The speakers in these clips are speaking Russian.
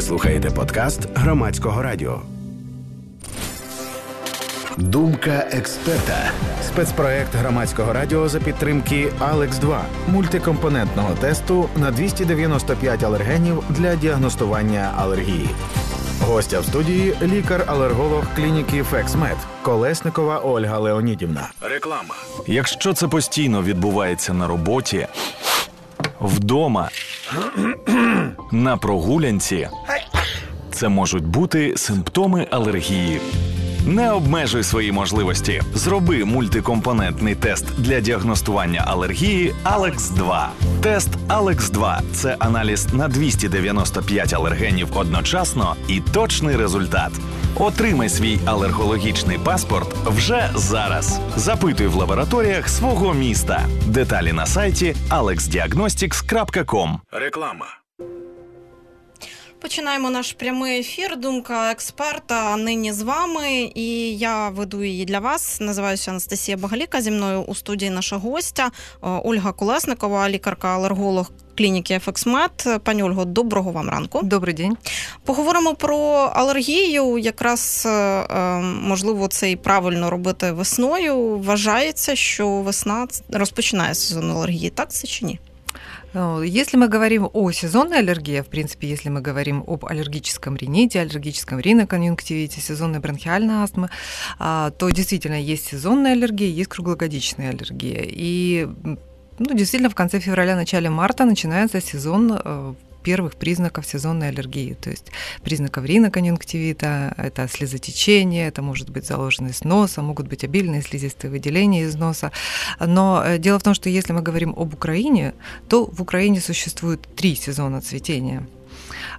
Ви слухаєте подкаст громадського радіо. Думка експерта. Спецпроект громадського радіо за підтримки Алекс 2 мультикомпонентного тесту на 295 алергенів для діагностування алергії. Гостя в студії лікар-алерголог клініки Фексмед Колесникова Ольга Леонідівна. Реклама. Якщо це постійно відбувається на роботі, вдома, на прогулянці, це можуть бути симптоми алергії. Не обмежуй свої можливості. Зроби мультикомпонентний тест для діагностування алергії Алекс 2 Тест Алекс 2 це аналіз на 295 алергенів одночасно і точний результат. Отримай свій алергологічний паспорт вже зараз. Запитуй в лабораторіях свого міста. Деталі на сайті alexdiagnostics.com Реклама. Починаємо наш прямий ефір. Думка експерта нині з вами. І я веду її для вас. Називаюся Анастасія Багаліка. Зі мною у студії наша гостя е, Ольга Колесникова, лікарка-алерголог клініки «Ефексмед». Пані Ольго, доброго вам ранку. Добрий день. Поговоримо про алергію. Якраз е, е, можливо це і правильно робити весною. Вважається, що весна розпочинає сезон алергії. Так це чи ні? Если мы говорим о сезонной аллергии, в принципе, если мы говорим об аллергическом рините, аллергическом риноконъюнктивите, сезонной бронхиальной астмы, то действительно есть сезонная аллергия, есть круглогодичная аллергия. И ну, действительно, в конце февраля, начале марта начинается сезон э, первых признаков сезонной аллергии, то есть признаков риноконъюнктивита, это слезотечение, это может быть заложенность носа, могут быть обильные слизистые выделения из носа. Но э, дело в том, что если мы говорим об Украине, то в Украине существует три сезона цветения.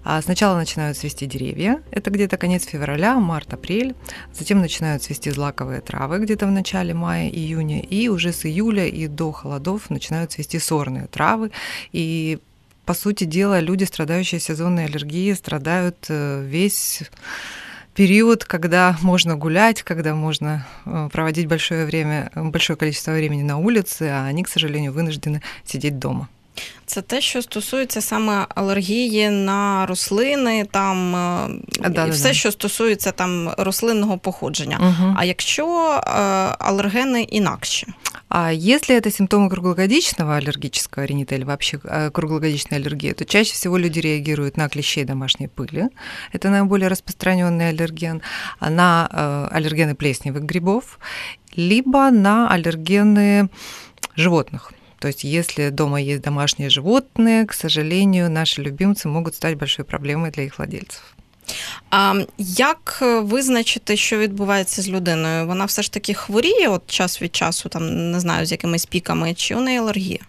А сначала начинают цвести деревья, это где-то конец февраля, март-апрель. Затем начинают цвести злаковые травы где-то в начале мая-июня. И уже с июля и до холодов начинают цвести сорные травы. И по сути дела, люди, страдающие сезонной аллергией, страдают э, весь период, когда можно гулять, когда можно э, проводить большое время, большое количество времени на улице, а они, к сожалению, вынуждены сидеть дома. Це те, що стосується саме алергії на рослини, там е, да, і все, да. що стосується там рослинного походження. Угу. А якщо е, алергени інакші? А если это симптомы круглогодичного аллергического ринита или вообще э, круглогодичной аллергии, то чаще всего люди реагируют на клещей домашней пыли. Это наиболее распространенный аллерген, на э, аллергены плесневых грибов, либо на аллергены животных. То есть если дома есть домашние животные, к сожалению, наши любимцы могут стать большой проблемой для их владельцев. А як визначити, що відбувається з людиною? Вона все ж таки хворіє от час від часу, там не знаю, з якимись піками, чи у неї алергія?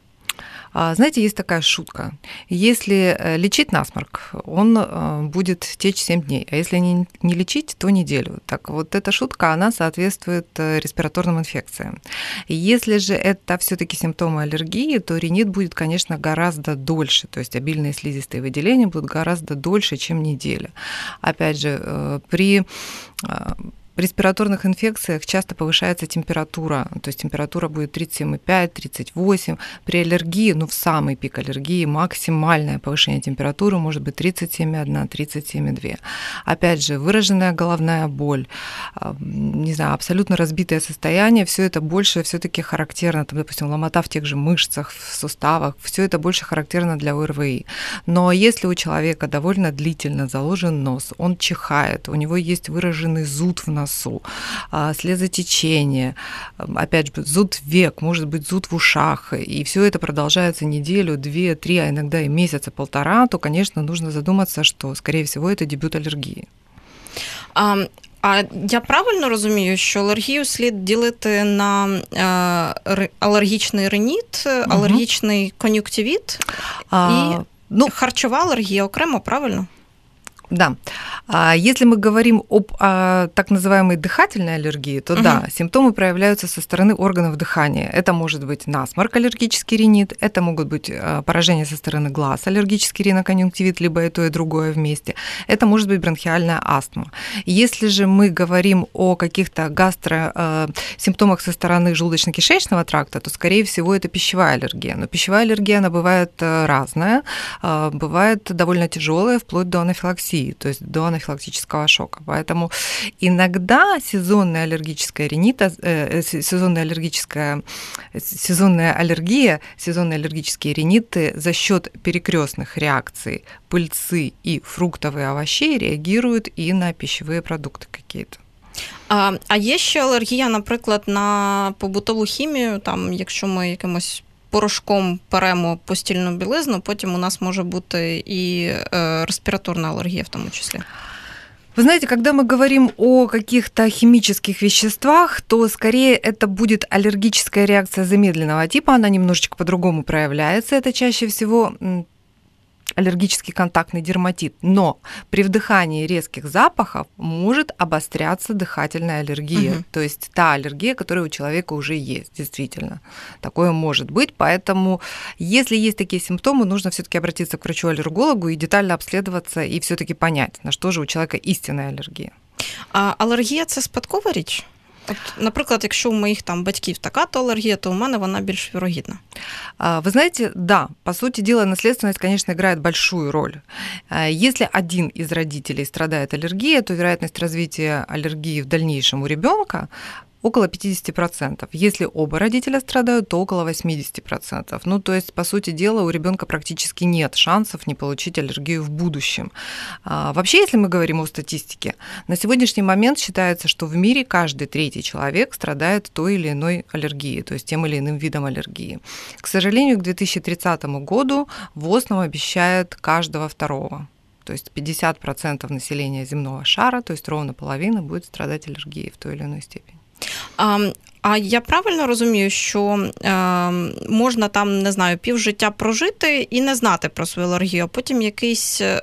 А, знаете, есть такая шутка. Если э, лечить насморк, он э, будет течь 7 дней, а если не, не лечить, то неделю. Так вот эта шутка, она соответствует э, респираторным инфекциям. Если же это все таки симптомы аллергии, то ринит будет, конечно, гораздо дольше, то есть обильные слизистые выделения будут гораздо дольше, чем неделя. Опять же, при респираторных инфекциях часто повышается температура, то есть температура будет 37,5-38. При аллергии, ну в самый пик аллергии, максимальное повышение температуры может быть 37,1-37,2. Опять же, выраженная головная боль, не знаю, абсолютно разбитое состояние, все это больше все таки характерно, там, допустим, ломота в тех же мышцах, в суставах, все это больше характерно для ОРВИ. Но если у человека довольно длительно заложен нос, он чихает, у него есть выраженный зуд в носу, носу, а, слезотечение, опять же, зуд век, может быть, зуд в ушах, и все это продолжается неделю, две, три, а иногда и месяца, полтора, то, конечно, нужно задуматься, что, скорее всего, это дебют аллергии. А, а я правильно розумію, що алергію слід ділити на е, алергічний реніт, алергічний кон'юктивіт і ну, харчова алергія окремо, правильно? Да. А если мы говорим об а, так называемой дыхательной аллергии, то угу. да, симптомы проявляются со стороны органов дыхания. Это может быть насморк, аллергический ринит, это могут быть а, поражения со стороны глаз, аллергический риноконъюнктивит, либо и то, и другое вместе. Это может быть бронхиальная астма. Если же мы говорим о каких-то гастро а, симптомах со стороны желудочно-кишечного тракта, то, скорее всего, это пищевая аллергия. Но пищевая аллергия, она бывает э, разная, бывает довольно тяжелая, вплоть до анафилаксии, то есть до анафилактического шока. Поэтому иногда сезонная аллергическая ринита, э, э сезонная аллергическая, сезонная аллергия, сезонные аллергические риниты за счет перекрестных реакций пыльцы и фруктов и овощей реагируют и на пищевые продукты какие-то. А а є ще алергія, наприклад, на побутову хімію, там, якщо ми якимось порошком перемо постільну білизну, потім у нас може бути і респіраторна алергія в тому числі. Вы знаете, когда мы говорим о каких-то химических веществах, то скорее это будет аллергическая реакция замедленного типа, она немножечко по-другому проявляется. Это чаще всего аллергический контактный дерматит. Но при вдыхании резких запахов может обостряться дыхательная аллергия. Угу. То есть та аллергия, которая у человека уже есть, действительно. Такое может быть. Поэтому, если есть такие симптомы, нужно все-таки обратиться к врачу-аллергологу и детально обследоваться и все-таки понять, на что же у человека истинная аллергия. А алергія це спадкова річ? От, наприклад, якщо у моїх там батьків така то алергія, то у мене вона більш вірогідна. Вы знаете, да, по сути дела, наследственность, конечно, играет большую роль. Если один из родителей страдает аллергией, то вероятность развития аллергии в дальнейшем у ребенка около 50%. Если оба родителя страдают, то около 80%. Ну, то есть, по сути дела, у ребенка практически нет шансов не получить аллергию в будущем. А, вообще, если мы говорим о статистике, на сегодняшний момент считается, что в мире каждый третий человек страдает той или иной аллергией, то есть тем или иным видом аллергии. К сожалению, к 2030 году ВОЗ нам обещает каждого второго. То есть 50% населения земного шара, то есть ровно половина, будет страдать аллергией в той или иной степени. А, я правильно розумію, що е, можна там не знаю півжиття прожити і не знати про свою алергію, а потім якийсь, е,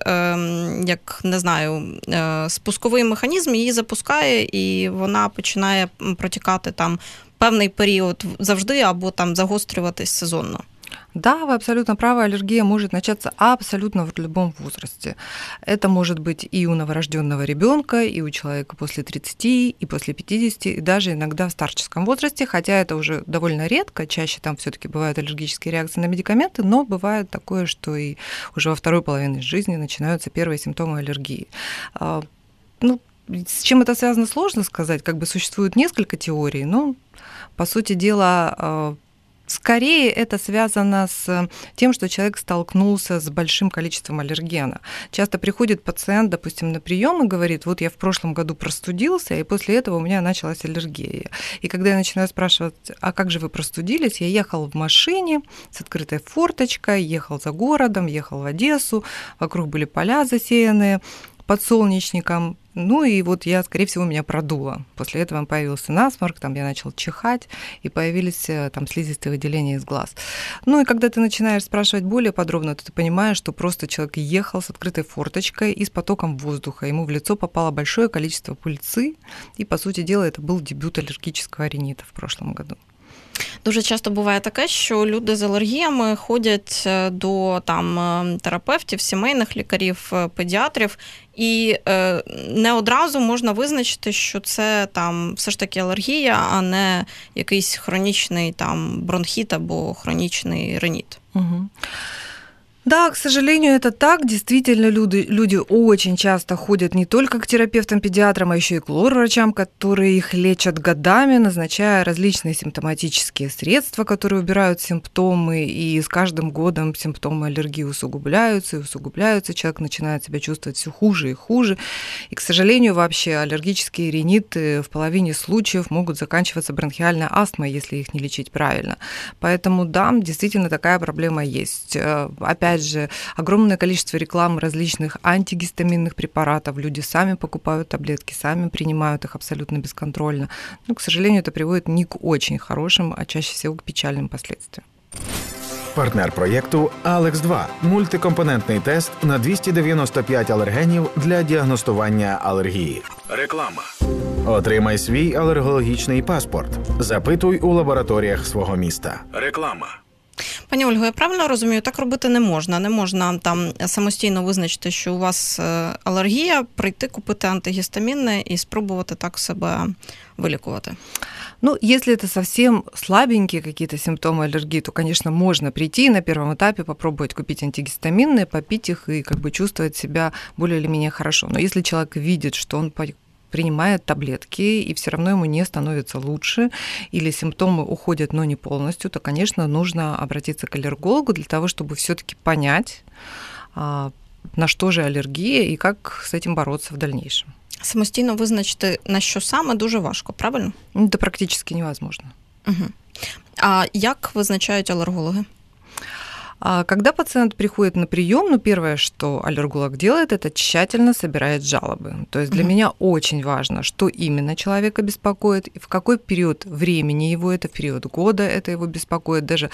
як не знаю, е, спусковий механізм її запускає, і вона починає протікати там певний період завжди або там загострюватись сезонно. Да, вы абсолютно правы, аллергия может начаться абсолютно в любом возрасте. Это может быть и у новорожденного ребенка, и у человека после 30, и после 50, и даже иногда в старческом возрасте, хотя это уже довольно редко, чаще там все-таки бывают аллергические реакции на медикаменты, но бывает такое, что и уже во второй половине жизни начинаются первые симптомы аллергии. А, ну, с чем это связано, сложно сказать. Как бы существует несколько теорий, но, по сути дела, а, Скорее это связано с тем, что человек столкнулся с большим количеством аллергена. Часто приходит пациент, допустим, на прием и говорит, вот я в прошлом году простудился, и после этого у меня началась аллергия. И когда я начинаю спрашивать, а как же вы простудились, я ехал в машине с открытой форточкой, ехал за городом, ехал в Одессу, вокруг были поля засеянные, подсолнечником. Ну и вот я, скорее всего, меня продуло. После этого появился насморк, там я начал чихать, и появились э, там слизистые выделения из глаз. Ну и когда ты начинаешь спрашивать более подробно, то ты понимаешь, что просто человек ехал с открытой форточкой и с потоком воздуха. Ему в лицо попало большое количество пыльцы, и, по сути дела, это был дебют аллергического ринита в прошлом году. Дуже часто буває таке, що люди з алергіями ходять е, до там е, терапевтів, сімейних лікарів, е, педіатрів, і не одразу можна визначити, що це там все ж таки алергія, а не якийсь хронічний там бронхіт або хронічний реніт. Угу. Да, к сожалению, это так. Действительно, люди, люди очень часто ходят не только к терапевтам-педиатрам, а еще и к лор-врачам, которые их лечат годами, назначая различные симптоматические средства, которые убирают симптомы, и с каждым годом симптомы аллергии усугубляются и усугубляются, человек начинает себя чувствовать все хуже и хуже. И, к сожалению, вообще аллергические риниты в половине случаев могут заканчиваться бронхиальной астмой, если их не лечить правильно. Поэтому, да, действительно такая проблема есть. Э, опять опять же, огромное количество рекламы различных антигистаминных препаратов. Люди сами покупают таблетки, сами принимают их абсолютно бесконтрольно. Но, к сожалению, это приводит не к очень хорошим, а чаще всего к печальным последствиям. Партнер проєкту Алекс 2 мультикомпонентний тест на 295 алергенів для діагностування алергії. Реклама. Отримай свій алергологічний паспорт. Запитуй у лабораторіях свого міста. Реклама. Пані Ольго, я правильно розумію, так робити не можна. Не можна там самостійно визначити, що у вас е, алергія, прийти купити антигістамінне і спробувати так себе вилікувати. Ну, если это совсем слабенькие какие-то симптомы аллергии, то, конечно, можно прийти и на первом этапе попробовать купить антигистаминные, попить их и как бы чувствовать себя более или менее хорошо. Но если человек видит, что он принимает таблетки, и все равно ему не становится лучше, или симптомы уходят, но не полностью, то, конечно, нужно обратиться к аллергологу для того, чтобы все-таки понять, а, на что же аллергия и как с этим бороться в дальнейшем. Самостійно визначити, на що саме, дуже важко, правильно? Это практически невозможно. Угу. А як визначають алергологи? А когда пациент приходит на прием, ну, первое, что аллерголог делает, это тщательно собирает жалобы. То есть для mm-hmm. меня очень важно, что именно человека беспокоит, и в какой период времени его это, в период года это его беспокоит, даже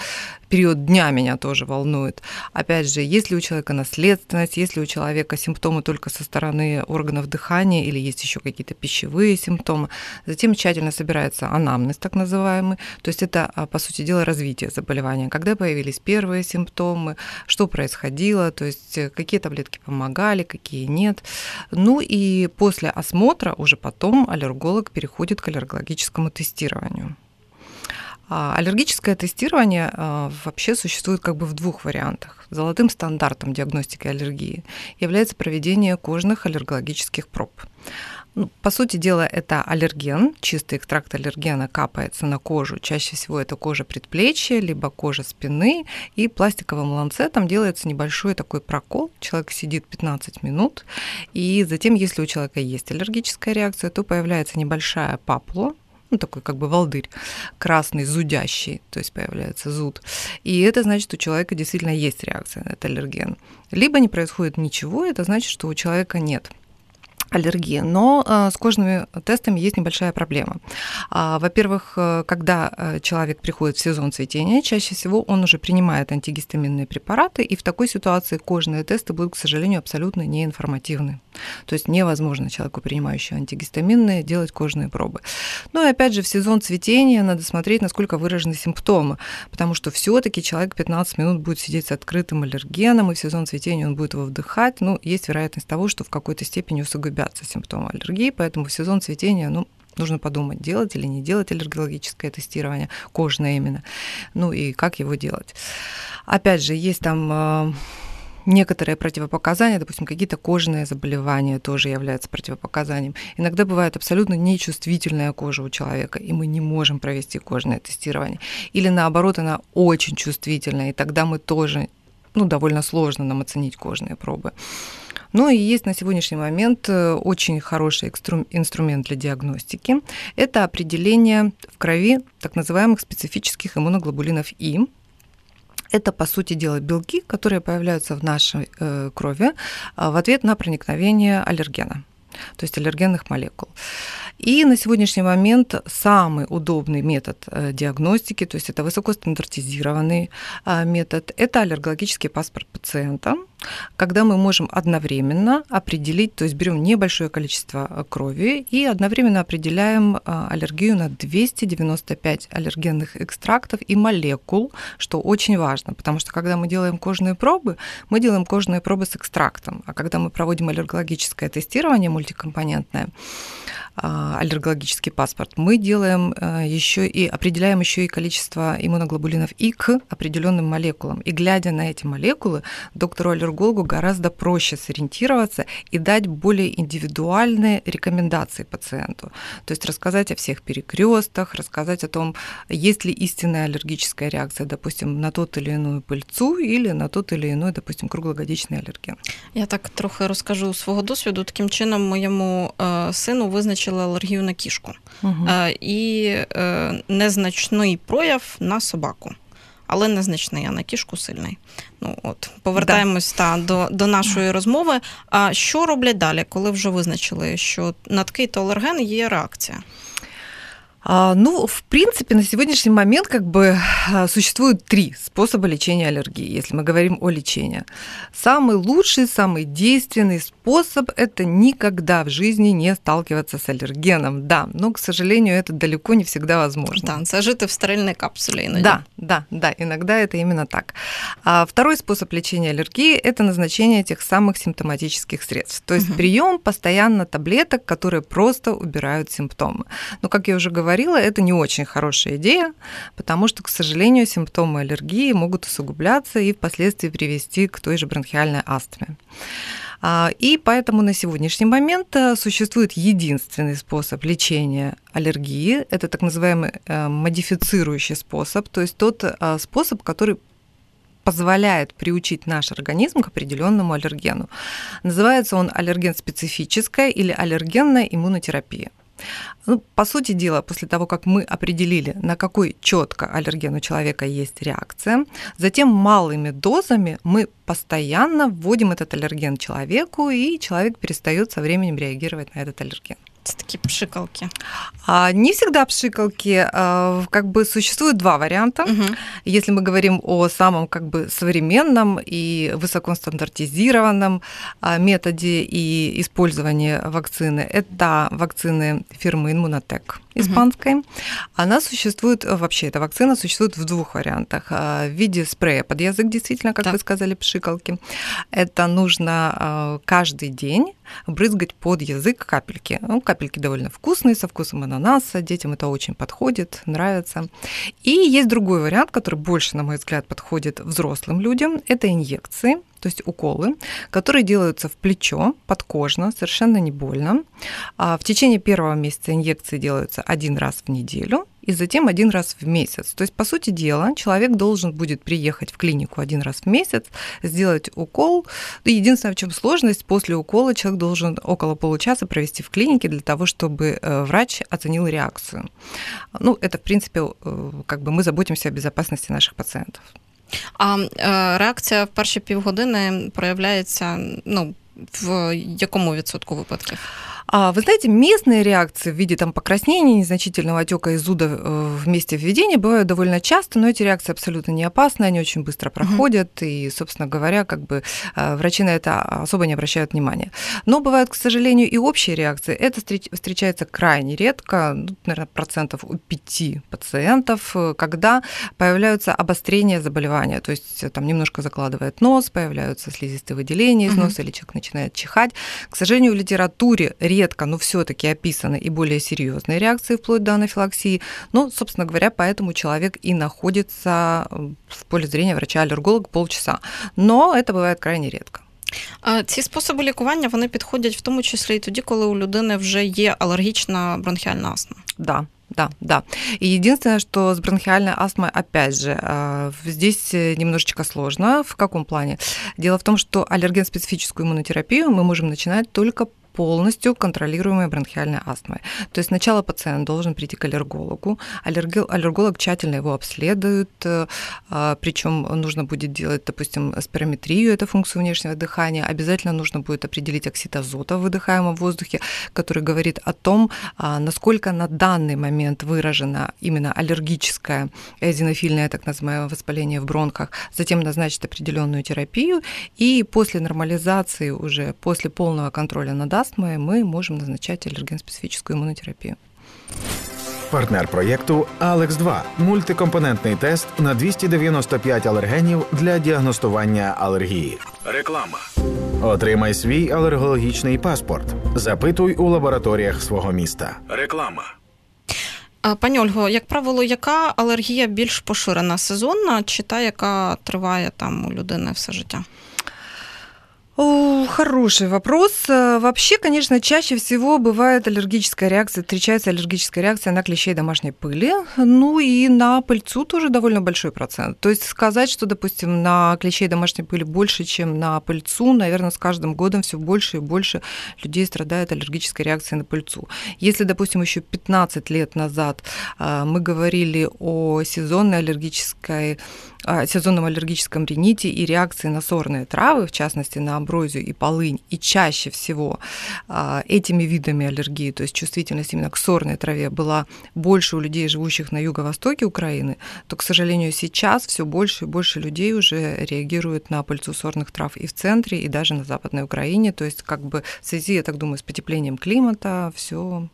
период дня меня тоже волнует. Опять же, есть ли у человека наследственность, есть ли у человека симптомы только со стороны органов дыхания или есть еще какие-то пищевые симптомы. Затем тщательно собирается анамнез, так называемый. То есть это, а, по сути дела, развитие заболевания. Когда появились первые симптомы, симптомы, что происходило, то есть э, какие таблетки помогали, какие нет. Ну и после осмотра уже потом аллерголог переходит к аллергологическому тестированию. А аллергическое тестирование а, вообще существует как бы в двух вариантах. Золотым стандартом диагностики аллергии является проведение кожных аллергологических проб. Ну, по сути дела, это аллерген, чистый экстракт аллергена капается на кожу. Чаще всего это кожа предплечья, либо кожа спины, и пластиковым ланцетом делается небольшой такой прокол. Человек сидит 15 минут, и затем, если у человека есть аллергическая реакция, то появляется небольшая папула, ну, такой как бы волдырь, красный, зудящий, то есть появляется зуд. И это значит, у человека действительно есть реакция на этот аллерген. Либо не происходит ничего, это значит, что у человека нет аллергии. Но э, с кожными тестами есть небольшая проблема. А, во-первых, э, когда э, человек приходит в сезон цветения, чаще всего он уже принимает антигистаминные препараты, и в такой ситуации кожные тесты будут, к сожалению, абсолютно неинформативны. То есть невозможно человеку, принимающему антигистаминные, делать кожные пробы. Ну и опять же, в сезон цветения надо смотреть, насколько выражены симптомы, потому что все таки человек 15 минут будет сидеть с открытым аллергеном, и в сезон цветения он будет его вдыхать. Ну, есть вероятность того, что в какой-то степени усугубятся симптомы аллергии, поэтому в сезон цветения, ну, нужно подумать, делать или не делать аллергологическое тестирование, кожное именно, ну и как его делать. Опять же, есть там э, некоторые противопоказания, допустим, какие-то кожные заболевания тоже являются противопоказанием. Иногда бывает абсолютно нечувствительная кожа у человека, и мы не можем провести кожное тестирование. Или наоборот, она очень чувствительная, и тогда мы тоже, ну, довольно сложно нам оценить кожные пробы. Ну и есть на сегодняшний момент э, очень хороший инструмент для диагностики. Это определение в крови так называемых специфических иммуноглобулинов И. Это, по сути дела, белки, которые появляются в нашей э, крови э, в ответ на проникновение аллергена, то есть аллергенных молекул. И на сегодняшний момент самый удобный метод э, диагностики, то есть это высокостандартизированный э, метод, это аллергологический паспорт пациента, когда мы можем одновременно определить, то есть берем небольшое количество э, крови и одновременно определяем аллергию на 295 аллергенных экстрактов и молекул, что очень важно, потому что когда мы делаем кожные пробы, мы делаем кожные пробы с экстрактом, а когда мы проводим аллергологическое тестирование мультикомпонентное, а, аллергологический паспорт, мы делаем еще и определяем еще и количество иммуноглобулинов И к определенным молекулам. И глядя на эти молекулы, доктору-аллергологу гораздо проще сориентироваться и дать более индивидуальные рекомендации пациенту. То есть рассказать о всех перекрестах, рассказать о том, есть ли истинная аллергическая реакция, допустим, на тот или иную пыльцу или на тот или иной, допустим, круглогодичный аллерген. Я так трохи розкажу свого досвіду. Таким чином, моєму сину визначили визначили алергію на кішку угу. і е, незначний прояв на собаку. Але незначний, а на кішку сильний. Ну от повертаємось да. та до до нашої розмови. А що роблять далі, коли вже визначили, що на такий то алерген є реакція? А, ну, в принципе, на сегодняшний момент как бы а, существует три способа лечения аллергии, если мы говорим о лечении. Самый лучший, самый действенный способ – это никогда в жизни не сталкиваться с аллергеном. Да, но, к сожалению, это далеко не всегда возможно. Да, зажити в стерильной капсуле иногда. Да, да, да, иногда это именно так. А второй способ лечения аллергии – это назначение тех самых симптоматических средств. То есть угу. прием постоянно таблеток, которые просто убирают симптомы. Но, как я уже говорила, говорила, это не очень хорошая идея, потому что, к сожалению, симптомы аллергии могут усугубляться и впоследствии привести к той же бронхиальной астме. А, и поэтому на сегодняшний момент э, существует единственный способ лечения аллергии. Это так называемый э, модифицирующий способ, то есть тот э, способ, который позволяет приучить наш организм к определенному аллергену. Называется он аллерген специфическая или аллергенная иммунотерапия. Ну, по сути дела, после того, как мы определили, на какой четко аллерген у человека есть реакция, затем малыми дозами мы постоянно вводим этот аллерген человеку, и человек перестает со временем реагировать на этот аллерген. Такие пшикалки. А, не всегда пшикалки. А, как бы существует два варианта. Угу. Если мы говорим о самом как бы современном и высокостандартизированном а, методе и использования вакцины, это вакцины фирмы Immunotech испанской. Угу. Она существует, вообще эта вакцина существует в двух вариантах. В виде спрея под язык, действительно, как да. вы сказали, пшикалки. Это нужно каждый день брызгать под язык капельки. Ну, капельки довольно вкусные, со вкусом ананаса, детям это очень подходит, нравится. И есть другой вариант, который больше, на мой взгляд, подходит взрослым людям. Это инъекции то есть уколы, которые делаются в плечо, подкожно, совершенно не больно. А в течение первого месяца инъекции делаются один раз в неделю, и затем один раз в месяц. То есть, по сути дела, человек должен будет приехать в клинику один раз в месяц, сделать укол. Единственное, в чем сложность, после укола человек должен около получаса провести в клинике для того, чтобы э, врач оценил реакцию. Ну, это, в принципе, э, как бы мы заботимся о безопасности наших пациентов. А е, реакція в перші півгодини проявляється ну, в якому відсотку випадків? А, вы знаете, местные реакции в виде там, покраснения, незначительного отека и зуда э, в месте введения бывают довольно часто, но эти реакции абсолютно не опасны, они очень быстро проходят, угу. и, собственно говоря, как бы э, врачи на это особо не обращают внимания. Но бывают, к сожалению, и общие реакции. Это встречается крайне редко, ну, наверное, процентов у 5 пациентов, э, когда появляются обострения заболевания, то есть там немножко закладывает нос, появляются слизистые выделения из угу. носа, или человек начинает чихать. К сожалению, в литературе редко, но все-таки описаны и более серьезные реакции вплоть до анафилаксии. Ну, собственно говоря, поэтому человек и находится в поле зрения врача-аллерголога полчаса. Но это бывает крайне редко. Ці способи лікування вони підходять в тому числі і тоді, коли у людини вже є алергічна бронхіальна астма. Да, да, да. И единственное, что с бронхиальной астмой, опять же, здесь немножечко сложно. В каком плане? Дело в том, что аллерген-специфическую иммунотерапию мы можем начинать только полностью контролируемой бронхиальной астмой. То есть сначала пациент должен прийти к аллергологу, аллерголог тщательно его обследует, э, а, причем нужно будет делать, допустим, спирометрию, это функцию внешнего дыхания, обязательно нужно будет определить оксид азота в выдыхаемом воздухе, который говорит о том, а, насколько на данный момент выражено именно аллергическое эозинофильное так называемое воспаление в бронхах, затем назначить определенную терапию, и после нормализации уже, после полного контроля над астмой мы можем назначать аллерген-специфическую иммунотерапию. Партнер проєкту Алекс 2 мультикомпонентний тест на 295 алергенів для діагностування алергії. Реклама. Отримай свій алергологічний паспорт. Запитуй у лабораторіях свого міста. Реклама. Пані Ольго, як правило, яка алергія більш поширена? Сезонна чи та, яка триває там у людини все життя? Хороший вопрос. Э, вообще, конечно, чаще всего бывает аллергическая реакция, встречается аллергическая реакция на клещей домашней пыли, ну и на пыльцу тоже довольно большой процент. То есть сказать, что, допустим, на клещей домашней пыли больше, чем на пыльцу, наверное, с каждым годом все больше и больше людей страдает аллергической реакцией на пыльцу. Если, допустим, еще 15 лет назад э, мы говорили о сезонной аллергической сезонном аллергическом рините и реакции на сорные травы, в частности на амброзию и полынь, и чаще всего этими видами аллергии, то есть чувствительность именно к сорной траве была больше у людей, живущих на юго-востоке Украины, то, к сожалению, сейчас все больше и больше людей уже реагируют на пыльцу сорных трав и в центре, и даже на Западной Украине. То есть, как бы в связи, я так думаю, с потеплением климата все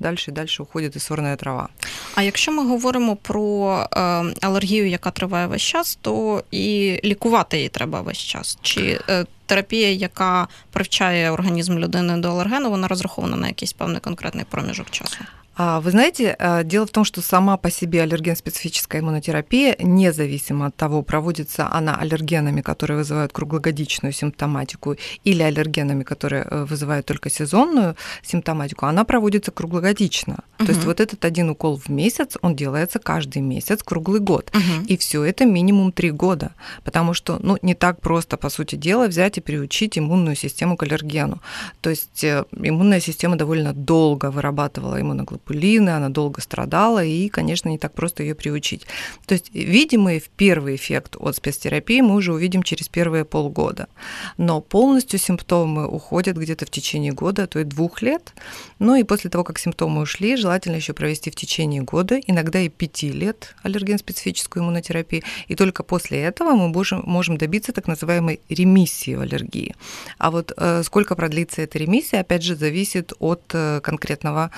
дальше і далі уходить і сорна трава. А якщо ми говоримо про е, алергію, яка триває весь час, то і лікувати її треба весь час. Чи е, терапія, яка привчає організм людини до алергену, вона розрахована на якийсь певний конкретний проміжок часу? А, вы знаете, э, дело в том, что сама по себе аллерген-специфическая иммунотерапия, независимо от того, проводится она аллергенами, которые вызывают круглогодичную симптоматику, или аллергенами, которые э, вызывают только сезонную симптоматику, она проводится круглогодично. Угу. То есть вот этот один укол в месяц, он делается каждый месяц, круглый год. Угу. И все это минимум три года, потому что ну, не так просто, по сути дела, взять и приучить иммунную систему к аллергену. То есть э, иммунная система довольно долго вырабатывала иммуноглобулин пылины, она долго страдала, и, конечно, не так просто ее приучить. То есть видимый первый эффект от спецтерапии мы уже увидим через первые полгода. Но полностью симптомы уходят где-то в течение года, то есть двух лет. Ну и после того, как симптомы ушли, желательно еще провести в течение года, иногда и пяти лет аллерген-специфическую иммунотерапию. И только после этого мы можем, можем добиться так называемой ремиссии в аллергии. А вот э, сколько продлится эта ремиссия, опять же, зависит от э, конкретного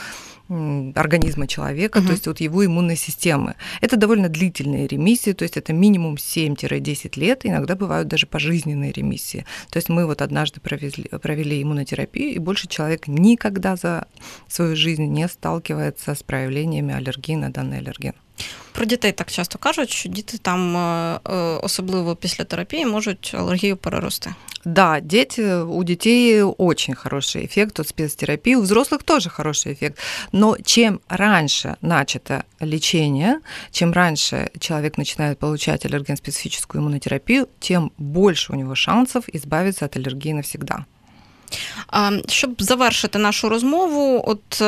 организма человека, угу. то есть от его иммунной системы. Это довольно длительные ремиссии, то есть это минимум 7-10 лет, иногда бывают даже пожизненные ремиссии. То есть мы вот однажды провели, провели иммунотерапию, и больше человек никогда за свою жизнь не сталкивается с проявлениями аллергии на данный аллерген. Про дітей так часто кажуть, що діти там, особливо після терапії, можуть алергію перерости. Да, дети, у детей очень хороший эффект от спецтерапии, у взрослых тоже хороший эффект. Но чем раньше начато лечение, чем раньше человек начинает получать аллерген-специфическую иммунотерапию, тем больше у него шансов избавиться от аллергии навсегда. Щоб завершити нашу розмову, от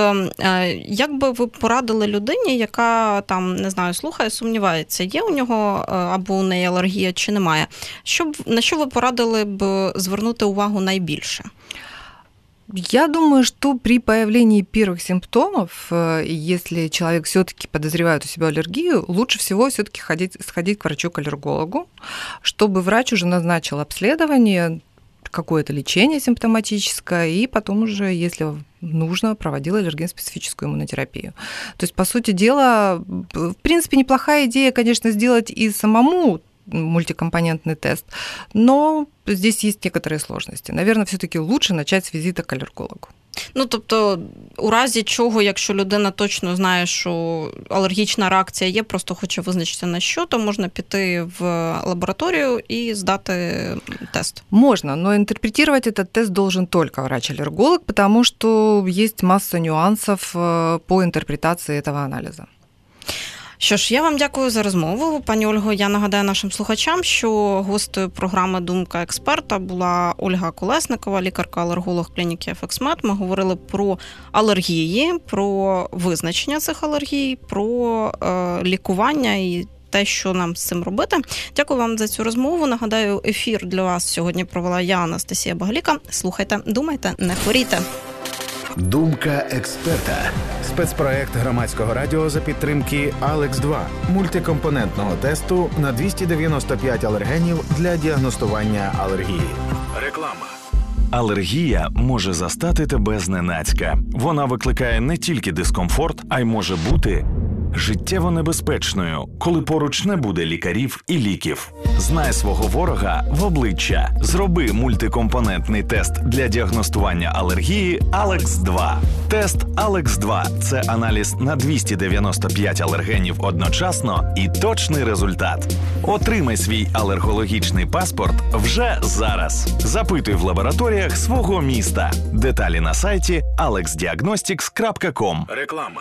як би ви порадили людині, яка там не знаю, слухає, сумнівається, є у нього або у неї алергія чи немає? Щоб на що ви порадили б звернути увагу найбільше? Я думаю, что при появлении первых симптомов, если человек все-таки подозревает у себя аллергию, лучше всего все-таки ходить, сходить к врачу-аллергологу, чтобы врач уже назначил обследование, какое-то лечение симптоматическое, и потом уже, если нужно, проводила аллерген-специфическую иммунотерапию. То есть, по сути дела, в принципе, неплохая идея, конечно, сделать и самому мультикомпонентный тест, но здесь есть некоторые сложности. Наверное, все-таки лучше начать с визита к аллергологу. Ну, тобто, у разі чого, якщо людина точно знає, що алергічна реакція є, просто хоче визначитися на що, то можна піти в лабораторію і здати тест. Можно, но интерпретировать этот тест должен только врач-аллерголог, потому что есть масса нюансов э, по интерпретации этого анализа. Що ж, я вам дякую за розмову, пані Ольго. Я нагадаю нашим слухачам, що гостею програми Думка експерта була Ольга Колесникова, лікарка-алерголог клініки «Ефексмед». Ми говорили про алергії, про визначення цих алергій, про е, лікування і. те, що нам з цим робити, дякую вам за цю розмову. Нагадаю, ефір для вас сьогодні провела я, Анастасія Багаліка. Слухайте, думайте, не хворійте. Думка експерта, спецпроект громадського радіо за підтримки Алекс 2 мультикомпонентного тесту на 295 алергенів для діагностування алергії. Реклама. Алергія може застати тебе зненацька. Вона викликає не тільки дискомфорт, а й може бути життєво небезпечною, коли поруч не буде лікарів і ліків. Знай свого ворога в обличчя. Зроби мультикомпонентний тест для діагностування алергії Алекс 2 Тест Алекс 2 це аналіз на 295 алергенів одночасно і точний результат. Отримай свій алергологічний паспорт вже зараз. Запитуй в лабораторіях свого міста. Деталі на сайті alexdiagnostics.com. Реклама.